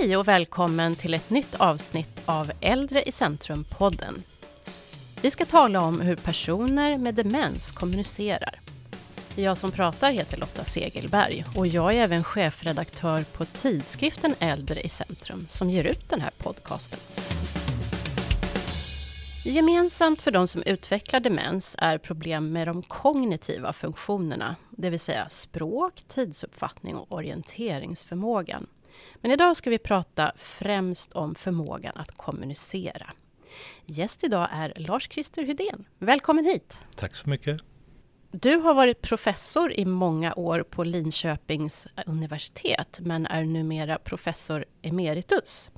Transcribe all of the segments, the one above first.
Hej och välkommen till ett nytt avsnitt av Äldre i centrum-podden. Vi ska tala om hur personer med demens kommunicerar. Jag som pratar heter Lotta Segelberg och jag är även chefredaktör på tidskriften Äldre i centrum som ger ut den här podcasten. Gemensamt för de som utvecklar demens är problem med de kognitiva funktionerna, det vill säga språk, tidsuppfattning och orienteringsförmågan. Men idag ska vi prata främst om förmågan att kommunicera. Gäst idag är Lars-Christer Hydén. Välkommen hit! Tack så mycket! Du har varit professor i många år på Linköpings universitet men är numera professor emeritus.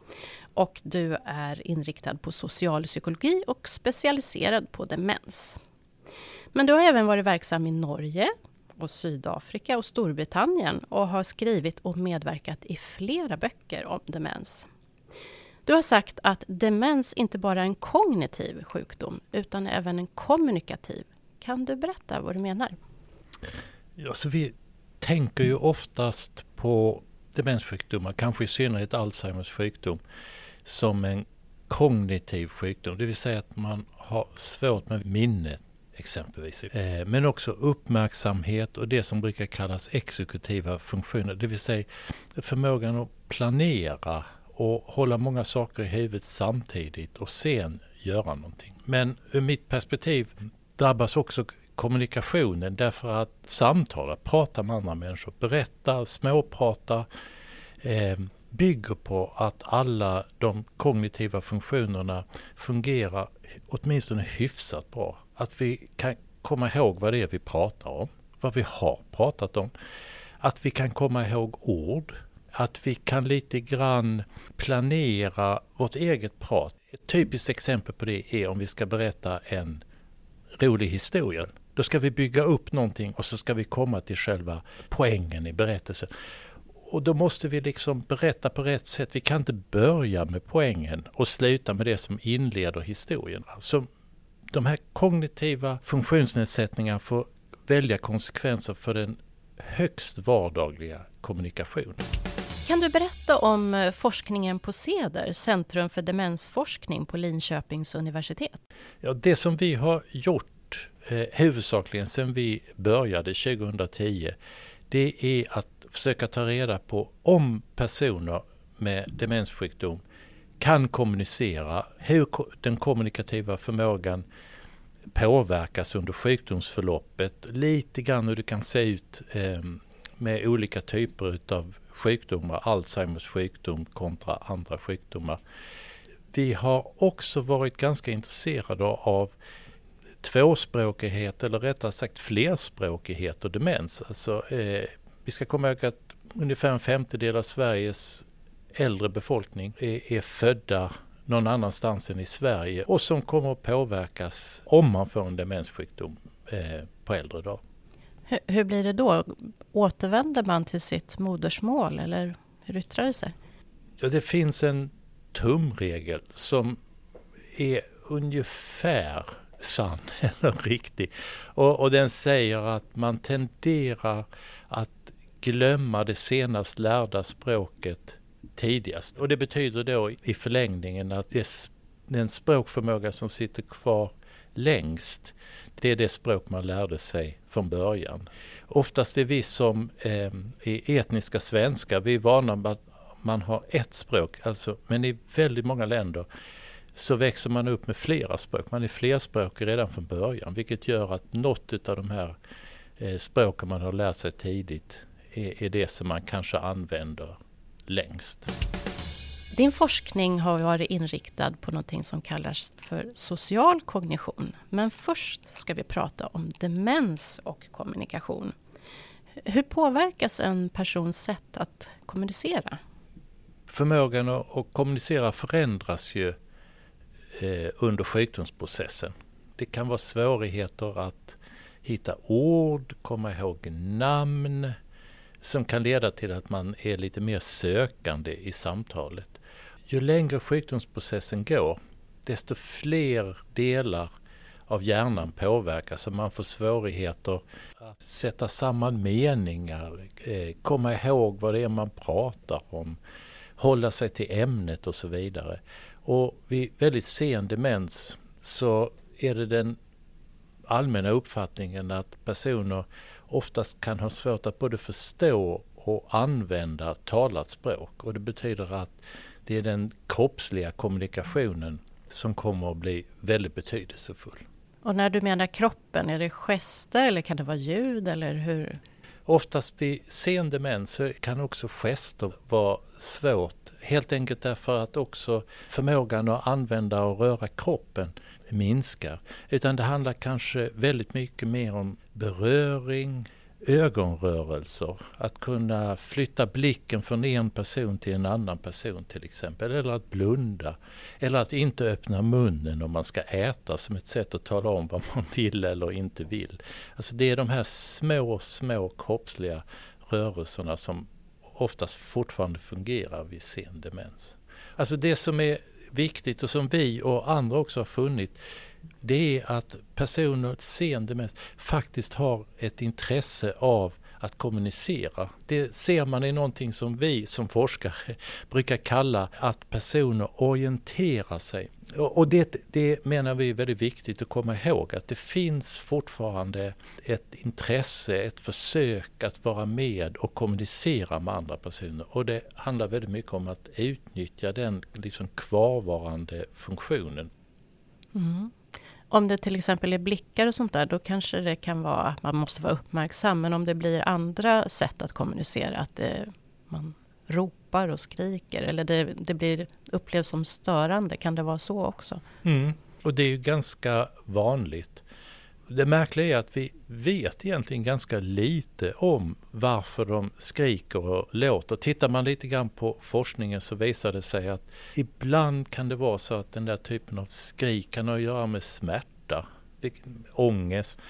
Och du är inriktad på socialpsykologi och specialiserad på demens. Men du har även varit verksam i Norge, och Sydafrika och Storbritannien och har skrivit och medverkat i flera böcker om demens. Du har sagt att demens inte bara är en kognitiv sjukdom utan även en kommunikativ. Kan du berätta vad du menar? Ja, så vi tänker ju oftast på demenssjukdomar, kanske i synnerhet Alzheimers sjukdom, som en kognitiv sjukdom. Det vill säga att man har svårt med minnet exempelvis. Eh, men också uppmärksamhet och det som brukar kallas exekutiva funktioner, det vill säga förmågan att planera och hålla många saker i huvudet samtidigt och sen göra någonting. Men ur mitt perspektiv drabbas också kommunikationen därför att samtala, prata med andra människor, berätta, småprata eh, bygger på att alla de kognitiva funktionerna fungerar åtminstone hyfsat bra. Att vi kan komma ihåg vad det är vi pratar om, vad vi har pratat om. Att vi kan komma ihåg ord. Att vi kan lite grann planera vårt eget prat. Ett typiskt exempel på det är om vi ska berätta en rolig historia. Då ska vi bygga upp någonting och så ska vi komma till själva poängen i berättelsen. Och då måste vi liksom berätta på rätt sätt. Vi kan inte börja med poängen och sluta med det som inleder historien. Så de här kognitiva funktionsnedsättningarna får välja konsekvenser för den högst vardagliga kommunikationen. Kan du berätta om eh, forskningen på CEDER, Centrum för demensforskning på Linköpings universitet? Ja, det som vi har gjort eh, huvudsakligen sedan vi började 2010 det är att försöka ta reda på om personer med demenssjukdom kan kommunicera, hur den kommunikativa förmågan påverkas under sjukdomsförloppet, lite grann hur det kan se ut eh, med olika typer av sjukdomar, Alzheimers sjukdom kontra andra sjukdomar. Vi har också varit ganska intresserade av tvåspråkighet eller rättare sagt flerspråkighet och demens. Alltså, eh, vi ska komma ihåg att ungefär en femtedel av Sveriges äldre befolkning är, är födda någon annanstans än i Sverige och som kommer att påverkas om man får en demenssjukdom eh, på äldre dag. Hur, hur, blir det då? Återvänder man till sitt modersmål eller hur yttrar det sig? Ja, det finns en tumregel som är ungefär sann eller riktig. Och, och den säger att man tenderar att glömma det senast lärda språket tidigast. Och det betyder då i förlängningen att det, den språkförmåga som sitter kvar längst, det är det språk man lärde sig från början. Oftast är vi som eh, är etniska svenskar, vi är vana med att man har ett språk, alltså, men i väldigt många länder så växer man upp med flera språk. Man är flerspråkig redan från början vilket gör att något av de här eh, språken man har lärt sig tidigt är, är det som man kanske använder längst. Din forskning har varit inriktad på något som kallas för social kognition. Men först ska vi prata om demens och kommunikation. Hur påverkas en persons sätt att kommunicera? Förmågan att kommunicera förändras ju eh, under sjukdomsprocessen. Det kan vara svårigheter att hitta ord, komma ihåg namn, som kan leda till att man är lite mer sökande i samtalet. Ju längre sjukdomsprocessen går, desto fler delar av hjärnan påverkas och man får svårigheter att sätta samman meningar, eh, komma ihåg vad det är man pratar om, hålla sig till ämnet och så vidare. Och vid väldigt sen demens så är det den allmänna uppfattningen att personer oftast kan ha svårt att både förstå och använda talat språk. Och det betyder att det är den kroppsliga kommunikationen som kommer att bli väldigt betydelsefull. Och när du menar kroppen, är det gester eller kan det vara ljud eller hur? Oftast vid sen demens så kan också gester vara svårt. Helt enkelt därför att också förmågan att använda och röra kroppen minskar. Utan det handlar kanske väldigt mycket mer om beröring, ögonrörelser, att kunna flytta blicken från en person till en annan person till exempel, eller att blunda, eller att inte öppna munnen om man ska äta som ett sätt att tala om vad man vill eller inte vill. Alltså det är de här små, små kroppsliga rörelserna som oftast fortfarande fungerar vid sen demens. Alltså det som är viktigt och som vi och andra också har funnit det är att personer seende med faktiskt har ett intresse av att kommunicera. Det ser man i någonting som vi som forskare brukar kalla att personer orienterar sig. Och det, det menar vi är väldigt viktigt att komma ihåg att det finns fortfarande ett intresse, ett försök att vara med och kommunicera med andra personer. Och det handlar väldigt mycket om att utnyttja den liksom kvarvarande funktionen. Mm. Om det till exempel är blickar och sånt där, då kanske det kan vara att man måste vara uppmärksam. Men om det blir andra sätt att kommunicera, att det, man ropar och skriker eller det, det blir, upplevs som störande, kan det vara så också? Mm. Och det är ju ganska vanligt. Det märkliga är att vi vet egentligen ganska lite om varför de skriker och låter. Tittar man lite grann på forskningen så visar det sig att ibland kan det vara så att den där typen av skrik kan ha att göra med smärta, ångest.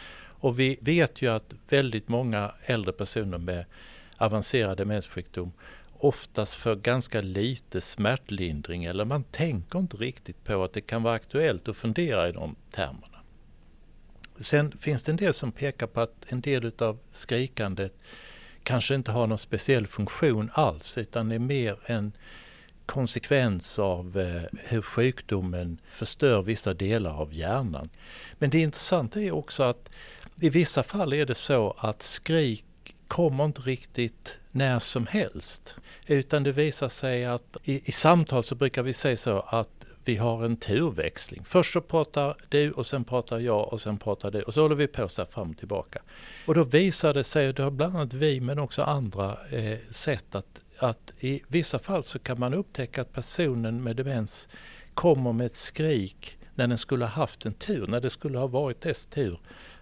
Och vi vet ju att väldigt många äldre personer med avancerad demenssjukdom oftast för ganska lite smärtlindring eller man tänker inte riktigt på att det kan vara aktuellt att fundera i de termerna. Sen finns det en del som pekar på att en del av skrikandet kanske inte har någon speciell funktion alls utan är mer en konsekvens av eh, hur sjukdomen förstör vissa delar av hjärnan. Men det intressanta är också att i vissa fall är det så att skrik kommer inte riktigt när som helst. Utan det visar sig att i, i samtal så brukar vi säga så att vi har en turväxling. Först så pratar du och sen pratar jag och sen pratar du och så håller vi på så här fram och tillbaka. Och då visar det sig, det har bland annat vi men också andra eh, sett att, att i vissa fall så kan man upptäcka att personen med demens kommer med ett skrik när den skulle ha haft en tur, när det skulle ha varit dess tur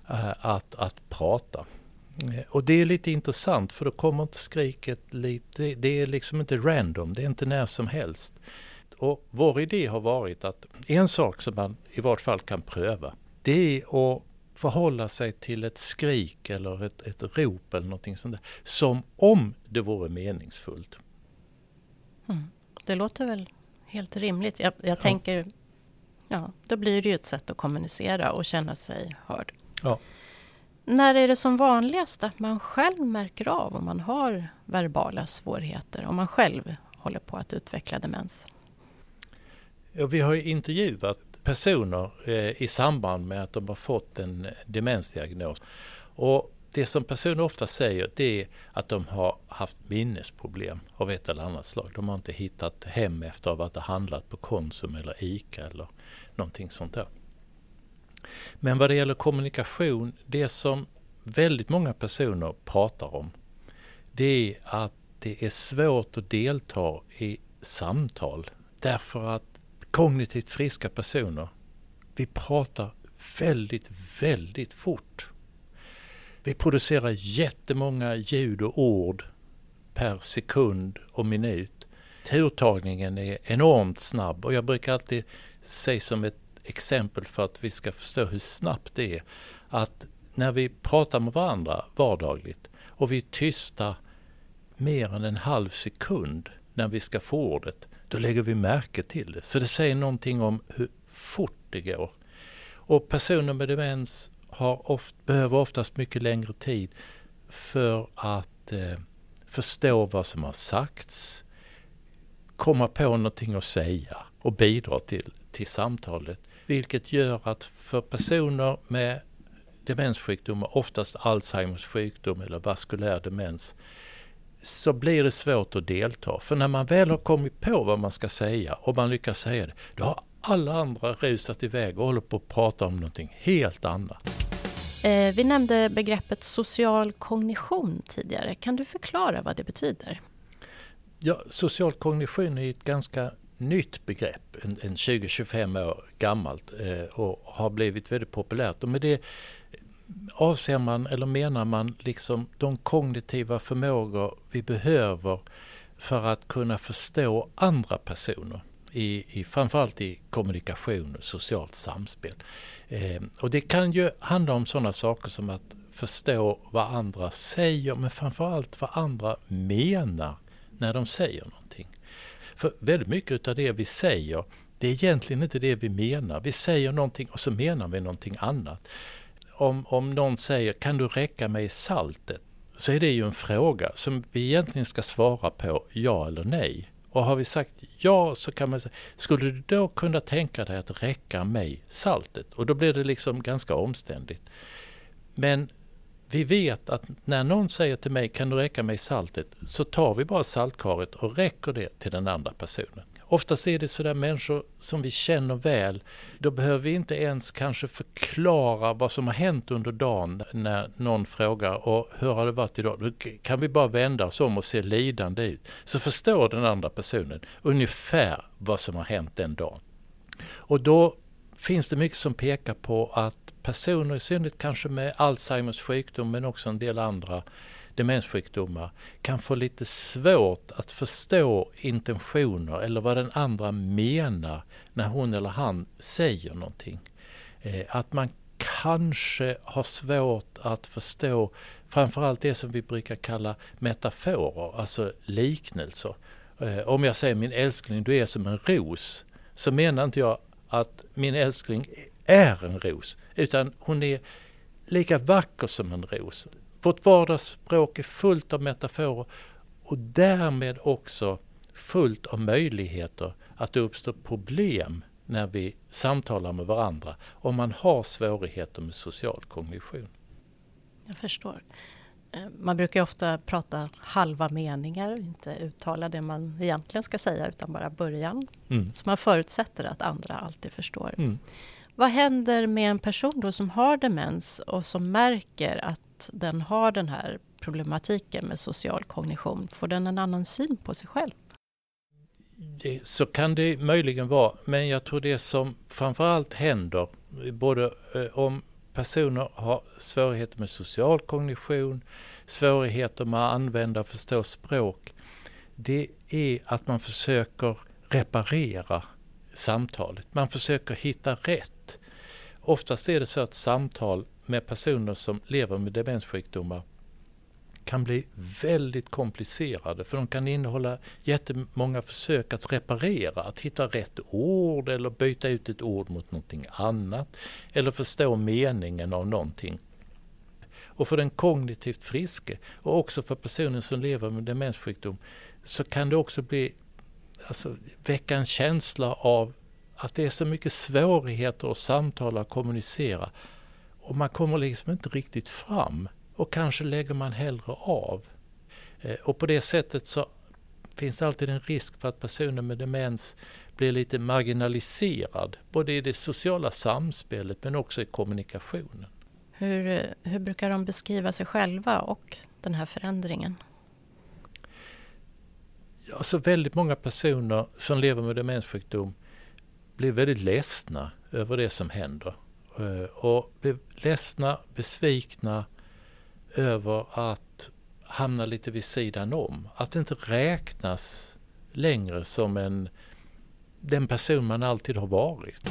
eh, att, att prata. Eh, och det är lite intressant för då kommer inte skriket lite, det är liksom inte random, det är inte när som helst. Och vår idé har varit att en sak som man i vart fall kan pröva, det är att förhålla sig till ett skrik eller ett, ett rop eller någonting sånt där, som om det vore meningsfullt. Mm. Det låter väl helt rimligt. Jag, jag ja. tänker, ja, då blir det ju ett sätt att kommunicera och känna sig hörd. Ja. När är det som vanligast att man själv märker av om man har verbala svårigheter, om man själv håller på att utveckla demens? Ja, vi har ju intervjuat personer eh, i samband med att de har fått en eh, demensdiagnos. Och det som personer ofta säger det är att de har haft minnesproblem av ett eller annat slag. De har inte hittat hem efter att ha handlat på Konsum eller ICA eller någonting sånt där. Men vad det gäller kommunikation, det som väldigt många personer pratar om det är att det är svårt att delta i samtal därför att kognitivt friska personer, vi pratar väldigt, väldigt fort. Vi producerar jättemånga ljud och ord per sekund och minut. Turtagningen är enormt snabb och jag brukar alltid säga som ett exempel för att vi ska förstå hur snabbt det är att när vi pratar med varandra vardagligt och vi är tysta mer än en halv sekund när vi ska få ordet då lägger vi märke till det. Så det säger någonting om hur fort det går. Och personer med demens har oft, behöver oftast mycket längre tid för att eh, förstå vad som har sagts, komma på någonting att säga och bidra till, till samtalet. Vilket gör att för personer med demenssjukdomar, oftast Alzheimers sjukdom eller vaskulär demens, så blir det svårt att delta. För när man väl har kommit på vad man ska säga och man lyckas säga det, då har alla andra rusat iväg och håller på att prata om någonting helt annat. Eh, vi nämnde begreppet social kognition tidigare. Kan du förklara vad det betyder? Ja, social kognition är ett ganska nytt begrepp, en, en 20-25 år gammalt eh, och har blivit väldigt populärt. Och med det avser man eller menar man liksom de kognitiva förmågor vi behöver för att kunna förstå andra personer i, i framförallt i kommunikation och socialt samspel. Eh, och det kan ju handla om sådana saker som att förstå vad andra säger men framförallt vad andra menar när de säger något. För väldigt mycket av det vi säger det är egentligen inte det vi menar. Vi säger någonting och så menar vi någonting annat. Om, om någon säger kan du räcka mig saltet? Så är det ju en fråga som vi egentligen ska svara på ja eller nej. Och har vi sagt ja så kan man säga, skulle du då kunna tänka dig att räcka mig saltet? Och då blir det liksom ganska omständigt. Men vi vet att när någon säger till mig, kan du räcka mig saltet? Så tar vi bara saltkaret och räcker det till den andra personen. Oftast är det sådär människor som vi känner väl. Då behöver vi inte ens kanske förklara vad som har hänt under dagen när någon frågar och hur har det varit idag? Då kan vi bara vända oss om och se lidande ut. Så förstår den andra personen ungefär vad som har hänt den dagen. Och då finns det mycket som pekar på att personer, i synnerhet kanske med Alzheimers sjukdom men också en del andra demenssjukdomar kan få lite svårt att förstå intentioner eller vad den andra menar när hon eller han säger någonting. Eh, att man kanske har svårt att förstå framförallt det som vi brukar kalla metaforer, alltså liknelser. Eh, om jag säger min älskling, du är som en ros, så menar inte jag att min älskling är en ros, utan hon är lika vacker som en ros. Vårt vardagsspråk är fullt av metaforer och därmed också fullt av möjligheter att det uppstår problem när vi samtalar med varandra om man har svårigheter med social kognition. Jag förstår. Eh, man brukar ofta prata halva meningar, inte uttala det man egentligen ska säga utan bara början. Mm. Så man förutsätter att andra alltid förstår. Mm. Vad händer med en person då som har demens och som märker att den har den här problematiken med social kognition? Får den en annan syn på sig själv? Det, så kan det möjligen vara, men jag tror det som framförallt händer, både eh, om personer har svårigheter med social kognition, svårigheter med att använda och förstå språk, det är att man försöker reparera samtalet. Man försöker hitta rätt. Oftast är det så att samtal med personer som lever med demenssjukdomar kan bli väldigt komplicerade för de kan innehålla jättemånga försök att reparera, att hitta rätt ord eller byta ut ett ord mot någonting annat eller förstå meningen av någonting. Och för den kognitivt friske och också för personen som lever med demenssjukdom så kan det också bli alltså, väcka en känsla av att det är så mycket svårigheter att samtala och kommunicera. Och man kommer liksom inte riktigt fram. Och kanske lägger man hellre av. Eh, och på det sättet så finns det alltid en risk för att personer med demens blir lite marginaliserad. Både i det sociala samspelet men också i kommunikationen. Hur, hur brukar de beskriva sig själva och den här förändringen? Alltså väldigt många personer som lever med demenssjukdom blir väldigt ledsna över det som händer. Eh, och blir ledsna, besvikna över att hamna lite vid sidan om. Att inte räknas längre som en, den person man alltid har varit.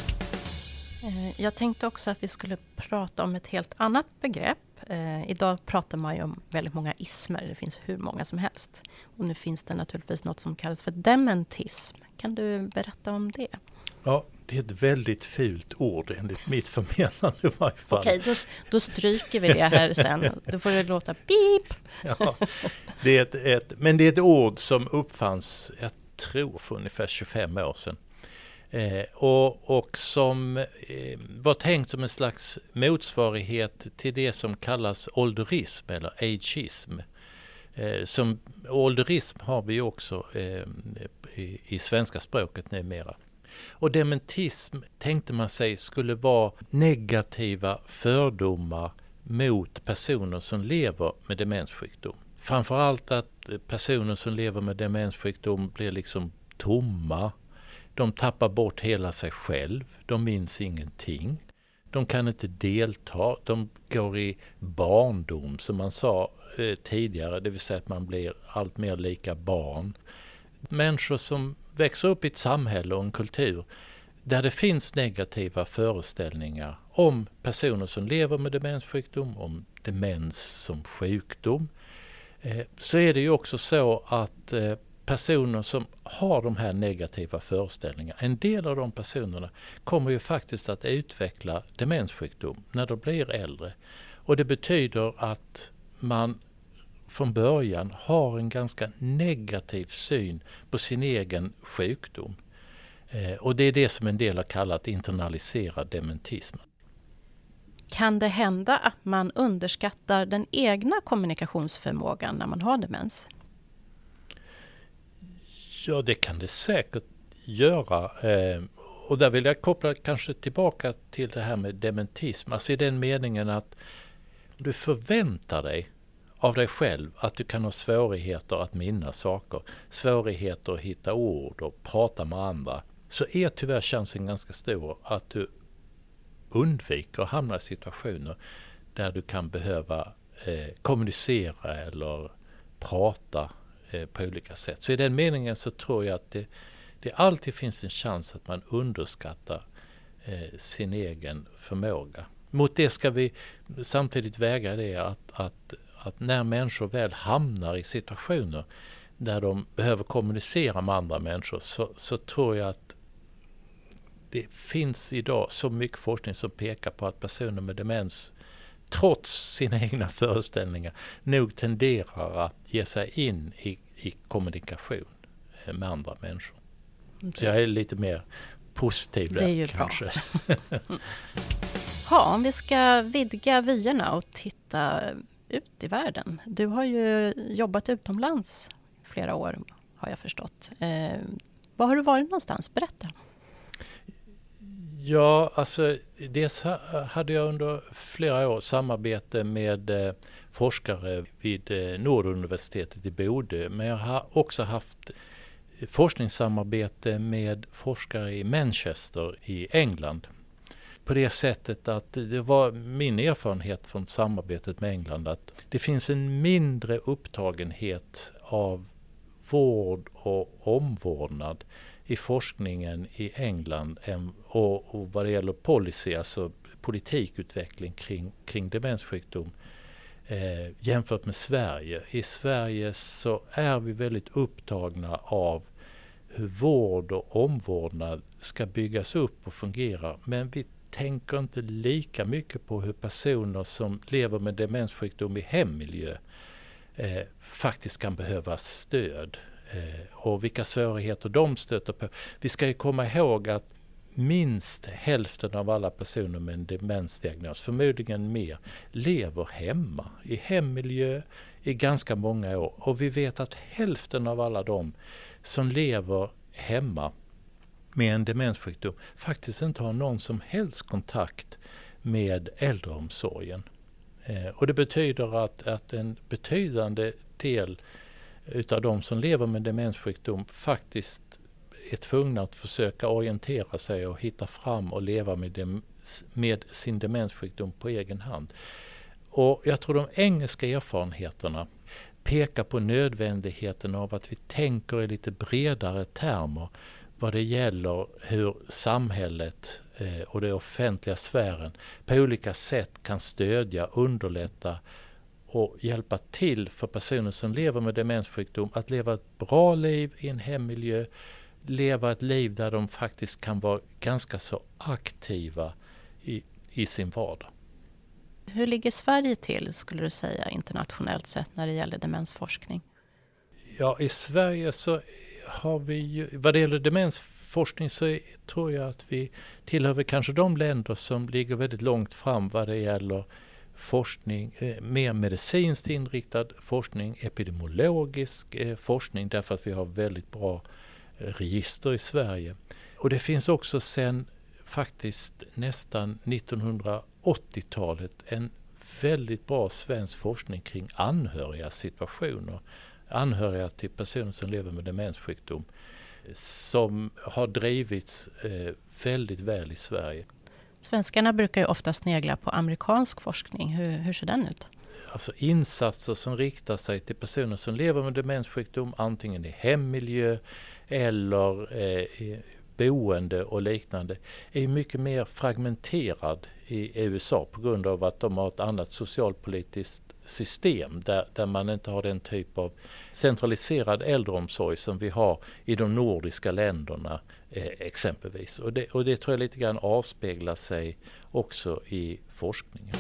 Eh, jag tänkte också att vi skulle prata om ett helt annat begrepp. Eh, idag pratar man ju om väldigt många ismer, det finns hur många som helst. Och nu finns det naturligtvis något som kallas för dementism. Kan du berätta om det? Ja, det är ett väldigt fult ord enligt mitt förmenande i varje fall. Okej, då, då stryker vi det här sen. Då får det låta pip. Ja, det är ett, ett, men det är ett ord som uppfanns, jag tror för ungefär 25 år sedan. Eh, och, och som eh, var tänkt som en slags motsvarighet till det som kallas ålderism eller ageism. Eh, som ålderism har vi också eh, i, i svenska språket numera. Och dementism tänkte man sig skulle vara negativa fördomar mot personer som lever med demenssjukdom. Framförallt att personer som lever med demenssjukdom blir liksom tomma. De tappar bort hela sig själv. De minns ingenting. De kan inte delta. De går i barndom som man sa eh, tidigare, det vill säga att man blir allt mer lika barn. Människor som växer upp i ett samhälle och en kultur där det finns negativa föreställningar om personer som lever med demenssjukdom, om demens som sjukdom, eh, så är det ju också så att eh, personer som har de här negativa föreställningarna, en del av de personerna kommer ju faktiskt att utveckla demenssjukdom när de blir äldre. Och det betyder att man från början har en ganska negativ syn på sin egen sjukdom. Eh, och det är det som en del har kallat internaliserad dementism. Kan det hända att man underskattar den egna kommunikationsförmågan när man har demens? Ja, det kan det säkert göra. Eh, och där vill jag koppla kanske tillbaka till det här med dementism. Alltså i den meningen att du förväntar dig av dig själv att du kan ha svårigheter att minnas saker, svårigheter att hitta ord och prata med andra, så är tyvärr chansen ganska stor att du undviker att hamna i situationer där du kan behöva eh, kommunicera eller prata eh, på olika sätt. Så i den meningen så tror jag att det, det alltid finns en chans att man underskattar eh, sin egen förmåga. Mot det ska vi samtidigt väga det att, att att när människor väl hamnar i situationer där de behöver kommunicera med andra människor så, så tror jag att det finns idag så mycket forskning som pekar på att personer med demens trots sina egna föreställningar nog tenderar att ge sig in i, i kommunikation med andra människor. Så jag är lite mer positiv där det är ju kanske. Bra. ha, om vi ska vidga vyerna och titta ut i världen. Du har ju jobbat utomlands flera år, har jag förstått. Eh, var har du varit någonstans? Berätta. Ja, alltså dels hade jag under flera år samarbete med eh, forskare vid eh, Norduniversitetet i Bodö. Men jag har också haft forskningssamarbete med forskare i Manchester i England på det sättet att det var min erfarenhet från samarbetet med England att det finns en mindre upptagenhet av vård och omvårdnad i forskningen i England än, och, och vad det gäller policy, alltså politikutveckling kring, kring demenssjukdom eh, jämfört med Sverige. I Sverige så är vi väldigt upptagna av hur vård och omvårdnad ska byggas upp och fungera men vi tänker inte lika mycket på hur personer som lever med demenssjukdom i hemmiljö eh, faktiskt kan behöva stöd eh, och vilka svårigheter de stöter på. Vi ska ju komma ihåg att minst hälften av alla personer med en demensdiagnos, förmodligen mer, lever hemma i hemmiljö i ganska många år. Och vi vet att hälften av alla de som lever hemma med en demenssjukdom faktiskt inte har någon som helst kontakt med äldreomsorgen. Eh, och det betyder att, att en betydande del utav de som lever med demenssjukdom faktiskt är tvungna att försöka orientera sig och hitta fram och leva med, dem, med sin demenssjukdom på egen hand. Och jag tror de engelska erfarenheterna pekar på nödvändigheten av att vi tänker i lite bredare termer vad det gäller hur samhället eh, och den offentliga sfären på olika sätt kan stödja, underlätta och hjälpa till för personer som lever med demenssjukdom att leva ett bra liv i en hemmiljö, leva ett liv där de faktiskt kan vara ganska så aktiva i, i sin vardag. Hur ligger Sverige till, skulle du säga, internationellt sett när det gäller demensforskning? Ja, i Sverige så har vi ju, vad det gäller demensforskning så tror jag att vi tillhör kanske de länder som ligger väldigt långt fram vad det gäller forskning, eh, mer medicinskt inriktad forskning, epidemiologisk eh, forskning därför att vi har väldigt bra eh, register i Sverige. Och det finns också sen faktiskt nästan 1980-talet en väldigt bra svensk forskning kring anhöriga situationer. Anhöriga till personer som lever med demenssjukdom som har drivits väldigt väl i Sverige. Svenskarna brukar ju ofta snegla på amerikansk forskning. Hur, hur ser den ut? Alltså insatser som riktar sig till personer som lever med demenssjukdom antingen i hemmiljö eller eh, boende och liknande är mycket mer fragmenterad i USA på grund av att de har ett annat socialpolitiskt system där, där man inte har den typ av centraliserad äldreomsorg som vi har i de nordiska länderna eh, exempelvis. Och det, och det tror jag lite grann avspeglar sig också i forskningen.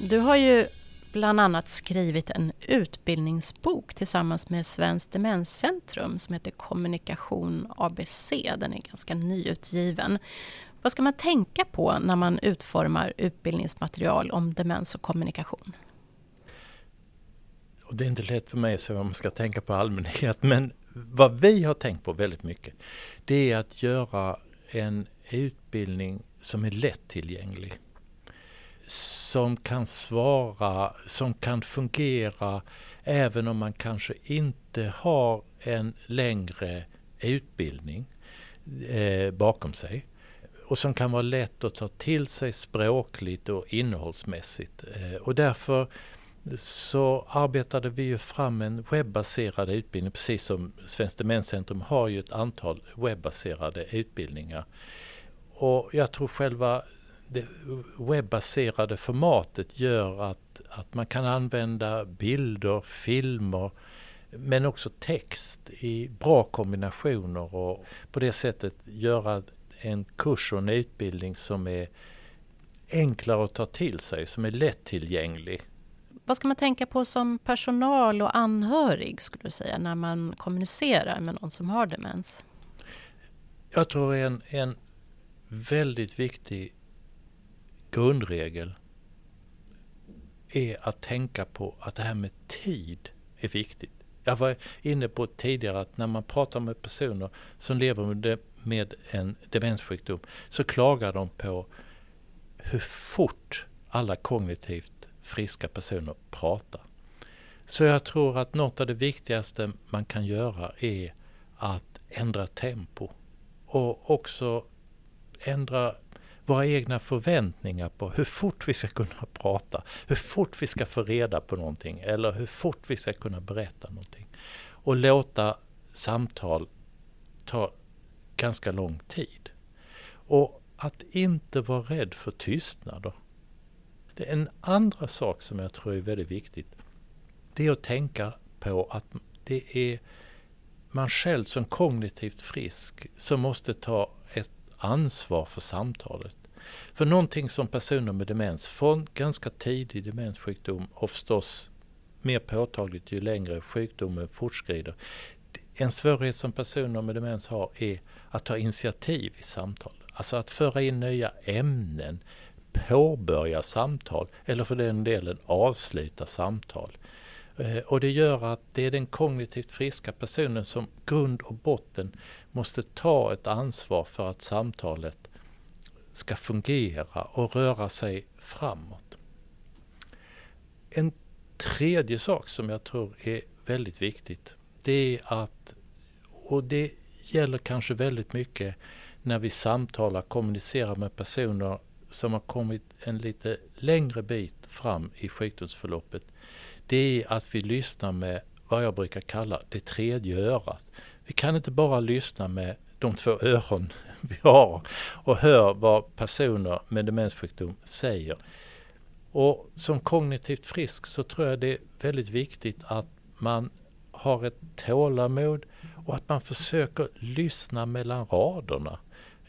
Du har ju bland annat skrivit en utbildningsbok tillsammans med Svenskt Demenscentrum som heter Kommunikation ABC. Den är ganska nyutgiven. Vad ska man tänka på när man utformar utbildningsmaterial om demens och kommunikation? Och det är inte lätt för mig att säga vad man ska tänka på allmänhet men vad vi har tänkt på väldigt mycket det är att göra en utbildning som är lättillgänglig. Som kan svara, som kan fungera även om man kanske inte har en längre utbildning eh, bakom sig. Och som kan vara lätt att ta till sig språkligt och innehållsmässigt. Eh, och därför så arbetade vi ju fram en webbaserad utbildning precis som Svenskt Demenscentrum har ju ett antal webbaserade utbildningar. Och jag tror själva det webbaserade formatet gör att, att man kan använda bilder, filmer men också text i bra kombinationer och på det sättet göra en kurs och en utbildning som är enklare att ta till sig, som är lättillgänglig vad ska man tänka på som personal och anhörig skulle du säga när man kommunicerar med någon som har demens? Jag tror en, en väldigt viktig grundregel är att tänka på att det här med tid är viktigt. Jag var inne på tidigare att när man pratar med personer som lever med en demenssjukdom så klagar de på hur fort alla kognitivt friska personer pratar. Så jag tror att något av det viktigaste man kan göra är att ändra tempo och också ändra våra egna förväntningar på hur fort vi ska kunna prata, hur fort vi ska få reda på någonting eller hur fort vi ska kunna berätta någonting. Och låta samtal ta ganska lång tid. Och att inte vara rädd för tystnader. Det är en andra sak som jag tror är väldigt viktigt. Det är att tänka på att det är man själv som kognitivt frisk som måste ta ett ansvar för samtalet. För någonting som personer med demens, från ganska tidig demenssjukdom och förstås mer påtagligt ju längre sjukdomen fortskrider. En svårighet som personer med demens har är att ta initiativ i samtal. Alltså att föra in nya ämnen, påbörja samtal eller för den delen avsluta samtal. Eh, och det gör att det är den kognitivt friska personen som grund och botten måste ta ett ansvar för att samtalet ska fungera och röra sig framåt. En tredje sak som jag tror är väldigt viktigt det är att, och det gäller kanske väldigt mycket när vi samtalar, kommunicerar med personer som har kommit en lite längre bit fram i sjukdomsförloppet det är att vi lyssnar med vad jag brukar kalla det tredje örat. Vi kan inte bara lyssna med de två öron vi har och hör vad personer med demenssjukdom säger. Och som kognitivt frisk så tror jag det är väldigt viktigt att man har ett tålamod och att man försöker lyssna mellan raderna.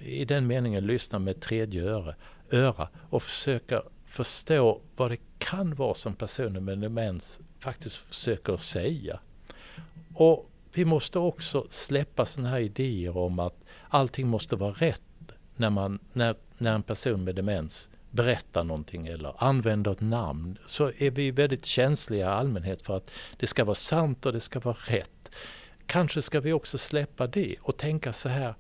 I den meningen lyssna med tredje öra, öra och försöka förstå vad det kan vara som personer med demens faktiskt försöker säga. Och vi måste också släppa sådana här idéer om att allting måste vara rätt när, man, när, när en person med demens berättar någonting eller använder ett namn så är vi väldigt känsliga i allmänhet för att det ska vara sant och det ska vara rätt. Kanske ska vi också släppa det och tänka så här.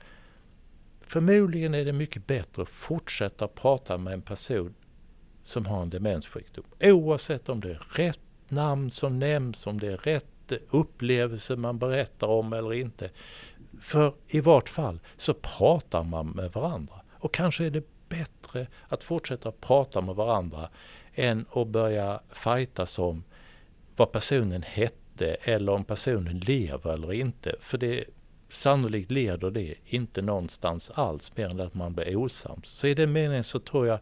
Förmodligen är det mycket bättre att fortsätta prata med en person som har en demenssjukdom. Oavsett om det är rätt namn som nämns, om det är rätt upplevelse man berättar om eller inte. För i vart fall så pratar man med varandra. Och kanske är det bättre att fortsätta prata med varandra än att börja fightas om vad personen hette eller om personen lever eller inte. För det sannolikt leder det inte någonstans alls mer än att man blir osams. Så i den meningen så tror jag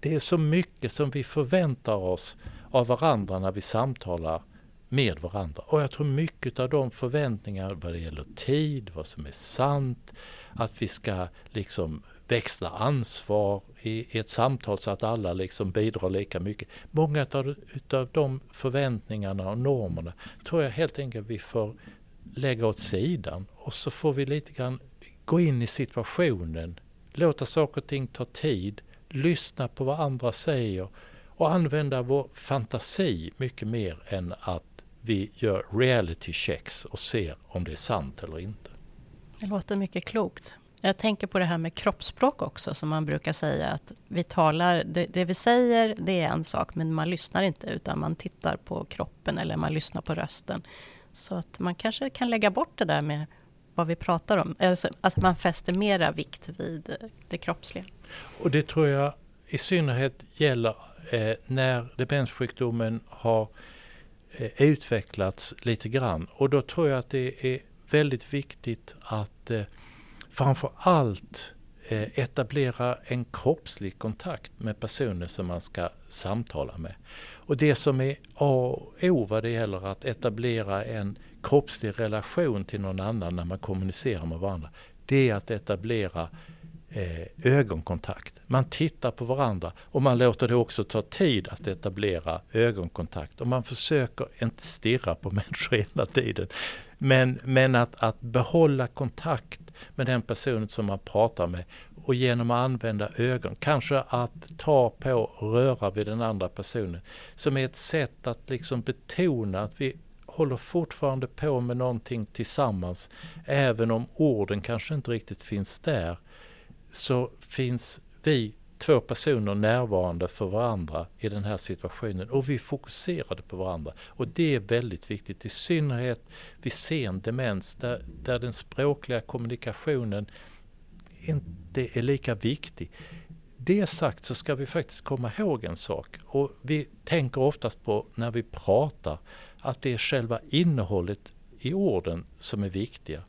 det är så mycket som vi förväntar oss av varandra när vi samtalar med varandra. Och jag tror mycket av de förväntningar vad det gäller tid, vad som är sant, att vi ska liksom växla ansvar i, ett samtal så att alla liksom bidrar lika mycket. Många av utav de förväntningarna och normerna tror jag helt enkelt vi får lägga åt sidan och så får vi lite grann gå in i situationen, låta saker och ting ta tid, lyssna på vad andra säger och använda vår fantasi mycket mer än att vi gör reality checks och ser om det är sant eller inte. Det låter mycket klokt. Jag tänker på det här med kroppsspråk också, som man brukar säga att vi talar, det, det, vi säger det är en sak, men man lyssnar inte utan man tittar på kroppen eller man lyssnar på rösten. Så att man kanske kan lägga bort det där med vad vi pratar om. Alltså, alltså man fäster mera vikt vid eh, det kroppsliga. Och det tror jag i synnerhet gäller eh, när demenssjukdomen har eh, utvecklats lite grann. Och då tror jag att det är väldigt viktigt att eh, framför allt Eh, etablera en kroppslig kontakt med personer som man ska samtala med. Och det som är A och O vad det gäller att etablera en kroppslig relation till någon annan när man kommunicerar med varandra, det är att etablera eh, ögonkontakt. Man tittar på varandra och man låter det också ta tid att etablera ögonkontakt. Och man försöker inte stirra på människor hela tiden. Men, men att, att behålla kontakt med den personen som man pratar med och genom att använda ögon, kanske att ta på och röra vid den andra personen, som är ett sätt att liksom betona att vi håller fortfarande på med någonting tillsammans, även om orden kanske inte riktigt finns där, så finns vi två personer närvarande för varandra i den här situationen och vi fokuserade på varandra. Och det är väldigt viktigt, i synnerhet vid sen demens där, där den språkliga kommunikationen inte är lika viktig. Det sagt så ska vi faktiskt komma ihåg en sak och vi tänker oftast på när vi pratar att det är själva innehållet i orden som är viktiga.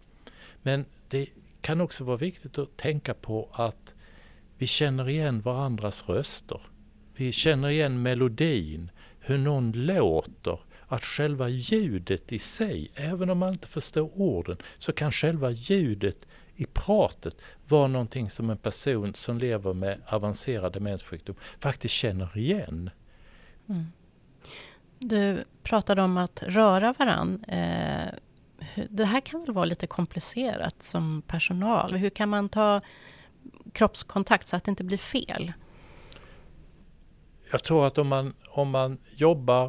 Men det kan också vara viktigt att tänka på att vi känner igen varandras röster. Vi känner igen melodin, hur någon låter. Att själva ljudet i sig, även om man inte förstår orden, så kan själva ljudet i pratet vara någonting som en person som lever med avancerad demenssjukdom faktiskt känner igen. Mm. Du pratade om att röra varann. Eh, det här kan väl vara lite komplicerat som personal. Hur kan man ta kroppskontakt så att det inte blir fel? Jag tror att om man, om man jobbar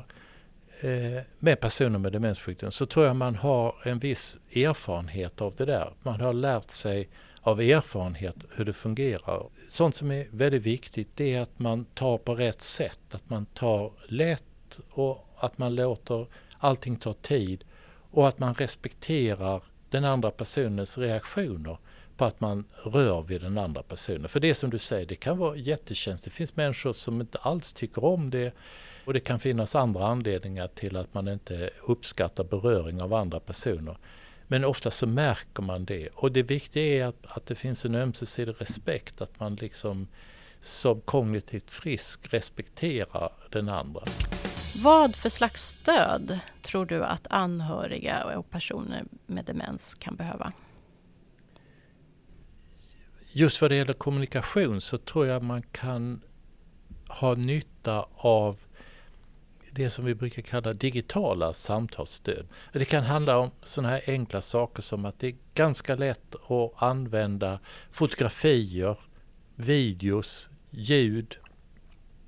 eh, med personer med demenssjukdom så tror jag man har en viss erfarenhet av det där. Man har lärt sig av erfarenhet hur det fungerar. Sånt som är väldigt viktigt det är att man tar på rätt sätt, att man tar lätt och att man låter allting ta tid och att man respekterar den andra personens reaktioner på att man rör vid den andra personen. För det som du säger, det kan vara jättekänsligt. Det finns människor som inte alls tycker om det. Och det kan finnas andra anledningar till att man inte uppskattar beröring av andra personer. Men ofta så märker man det. Och det viktiga är att, att det finns en ömsesidig respekt. Att man liksom som kognitivt frisk respekterar den andra. Vad för slags stöd tror du att anhöriga och personer med demens kan behöva? Just vad det gäller kommunikation så tror jag man kan ha nytta av det som vi brukar kalla digitala samtalsstöd. Det kan handla om sådana här enkla saker som att det är ganska lätt att använda fotografier, videos, ljud,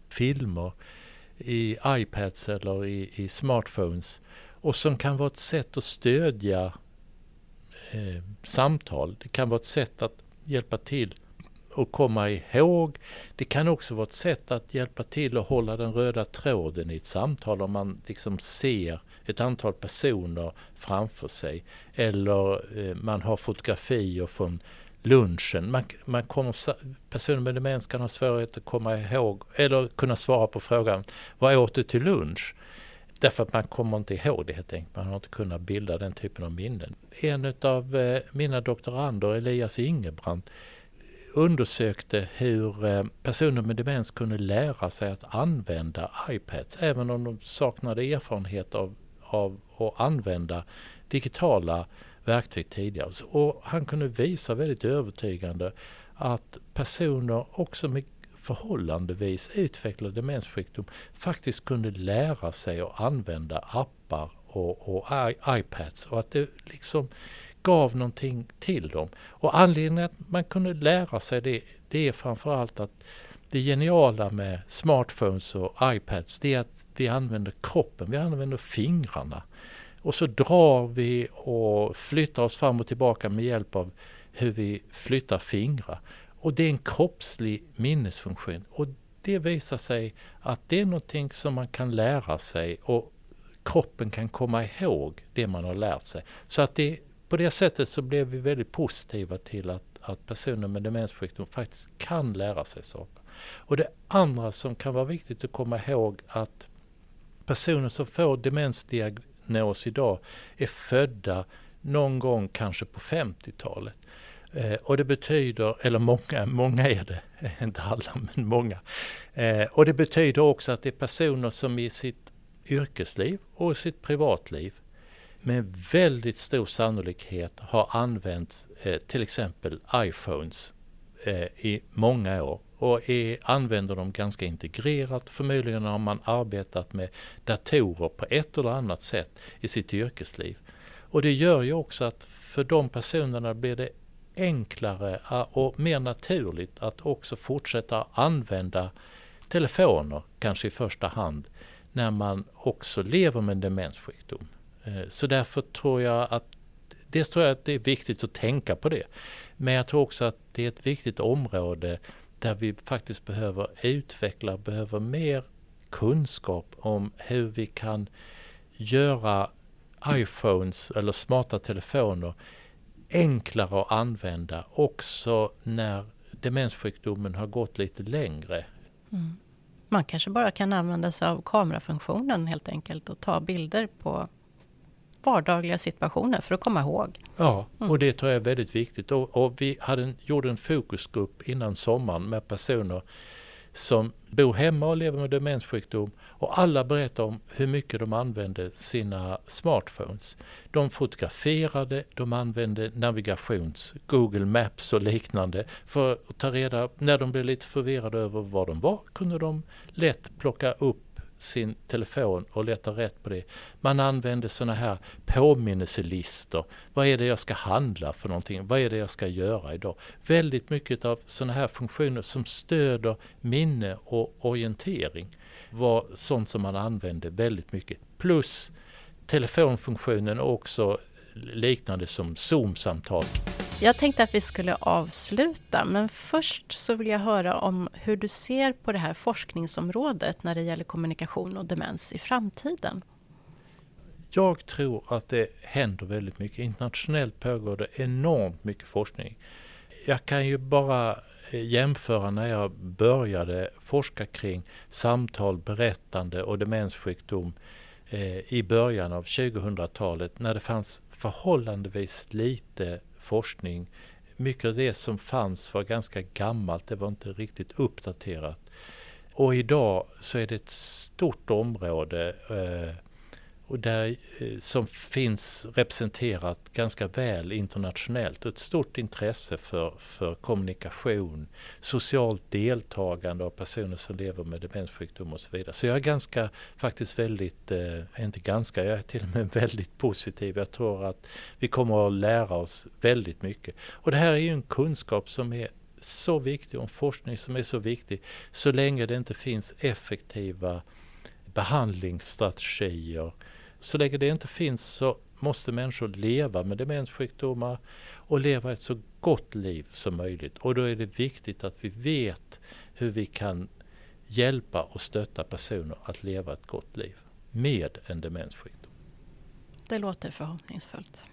filmer i iPads eller i, i smartphones och som kan vara ett sätt att stödja eh, samtal. Det kan vara ett sätt att hjälpa till att komma ihåg. Det kan också vara ett sätt att hjälpa till att hålla den röda tråden i ett samtal om man liksom ser ett antal personer framför sig. Eller eh, man har fotografier från lunchen. Man, man kommer, personer med demens kan ha svårighet att komma ihåg eller kunna svara på frågan vad åt du till lunch? Därför att man kommer inte ihåg det helt enkelt. Man har inte kunnat bilda den typen av minnen. En av eh, mina doktorander, Elias Ingebrand, undersökte hur eh, personer med demens kunde lära sig att använda iPads även om de saknade erfarenhet av, av att använda digitala verktyg tidigare. Och han kunde visa väldigt övertygande att personer också med förhållandevis utvecklad demenssjukdom faktiskt kunde lära sig att använda appar och, och iPads och att det liksom gav någonting till dem. Och anledningen att man kunde lära sig det, det är framförallt att det geniala med smartphones och iPads det är att vi använder kroppen, vi använder fingrarna. Och så drar vi och flyttar oss fram och tillbaka med hjälp av hur vi flyttar fingrar. Och det är en kroppslig minnesfunktion. Och det visar sig att det är någonting som man kan lära sig och kroppen kan komma ihåg det man har lärt sig. Så att det, på det sättet så blev vi väldigt positiva till att, att personer med demenssjukdom faktiskt kan lära sig saker. Och det andra som kan vara viktigt att komma ihåg att personer som får demensdiagnos idag är födda någon gång kanske på 50-talet. Eh, och det betyder, eller många, många är det, inte alla men många. Eh, och det betyder också att det är personer som i sitt yrkesliv och sitt privatliv med väldigt stor sannolikhet har använt eh, till exempel iPhones eh, i många år och är, använder dem ganska integrerat. Förmodligen har man arbetat med datorer på ett eller annat sätt i sitt yrkesliv. Och det gör ju också att för de personerna blir det enklare ah, och mer naturligt att också fortsätta använda telefoner, kanske i första hand, när man också lever med en demenssjukdom. Eh, så därför tror jag att Dels tror jag att det är viktigt att tänka på det. Men jag tror också att det är ett viktigt område där vi faktiskt behöver utveckla, behöver mer kunskap om hur vi kan göra iPhones eller smarta telefoner enklare att använda också när demenssjukdomen har gått lite längre. Mm. Man kanske bara kan använda sig av kamerafunktionen helt enkelt och ta bilder på vardagliga situationer för att komma ihåg. Ja, mm. och det tror jag är väldigt viktigt. Och, och vi hade en, gjorde en fokusgrupp innan sommaren med personer som bor hemma och lever med demenssjukdom och alla berättar om hur mycket de använde sina smartphones. De fotograferade, de använde navigations, Google Maps och liknande för att ta reda, när de blev lite förvirrade över var de var kunde de lätt plocka upp sin telefon och letar rätt på det. Man använder sådana här påminnelselistor. Vad är det jag ska handla för någonting? Vad är det jag ska göra idag? Väldigt mycket av sådana här funktioner som stöder minne och orientering var sånt som man använde väldigt mycket. Plus telefonfunktionen också liknande som Zoom-samtal. Jag tänkte att vi skulle avsluta, men först så vill jag höra om hur du ser på det här forskningsområdet när det gäller kommunikation och demens i framtiden. Jag tror att det händer väldigt mycket. Internationellt pågår det enormt mycket forskning. Jag kan ju bara eh, jämföra när jag började forska kring samtal, berättande och demenssjukdom eh, i början av 2000-talet när det fanns förhållandevis lite forskning. Mycket av det som fanns var ganska gammalt, det var inte riktigt uppdaterat. Och idag så är det ett stort område eh, och där, eh, som finns representerat ganska väl internationellt. Och ett stort intresse för, för kommunikation, socialt deltagande av personer som lever med demenssjukdom och så vidare. Så jag är ganska, faktiskt väldigt, eh, inte ganska, jag är till och med väldigt positiv. Jag tror att vi kommer att lära oss väldigt mycket. Och det här är ju en kunskap som är så viktig och en forskning som är så viktig så länge det inte finns effektiva behandlingsstrategier. Så länge det inte finns så måste människor leva med demenssjukdomar och leva ett så gott liv som möjligt. Och då är det viktigt att vi vet hur vi kan hjälpa och stötta personer att leva ett gott liv med en demenssjukdom. Det låter förhoppningsfullt.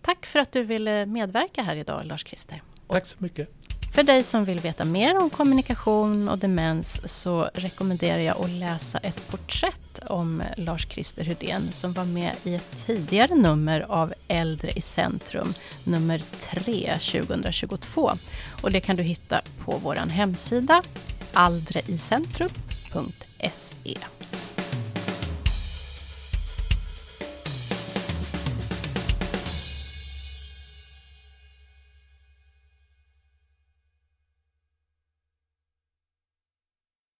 Tack för att du ville medverka här idag, Lars-Christer. Tack så mycket. För dig som vill veta mer om kommunikation och demens så rekommenderar jag att läsa ett porträtt om Lars-Christer Hydén som var med i ett tidigare nummer av Äldre i centrum, nummer 3 2022. Och det kan du hitta på vår hemsida aldreicentrum.se.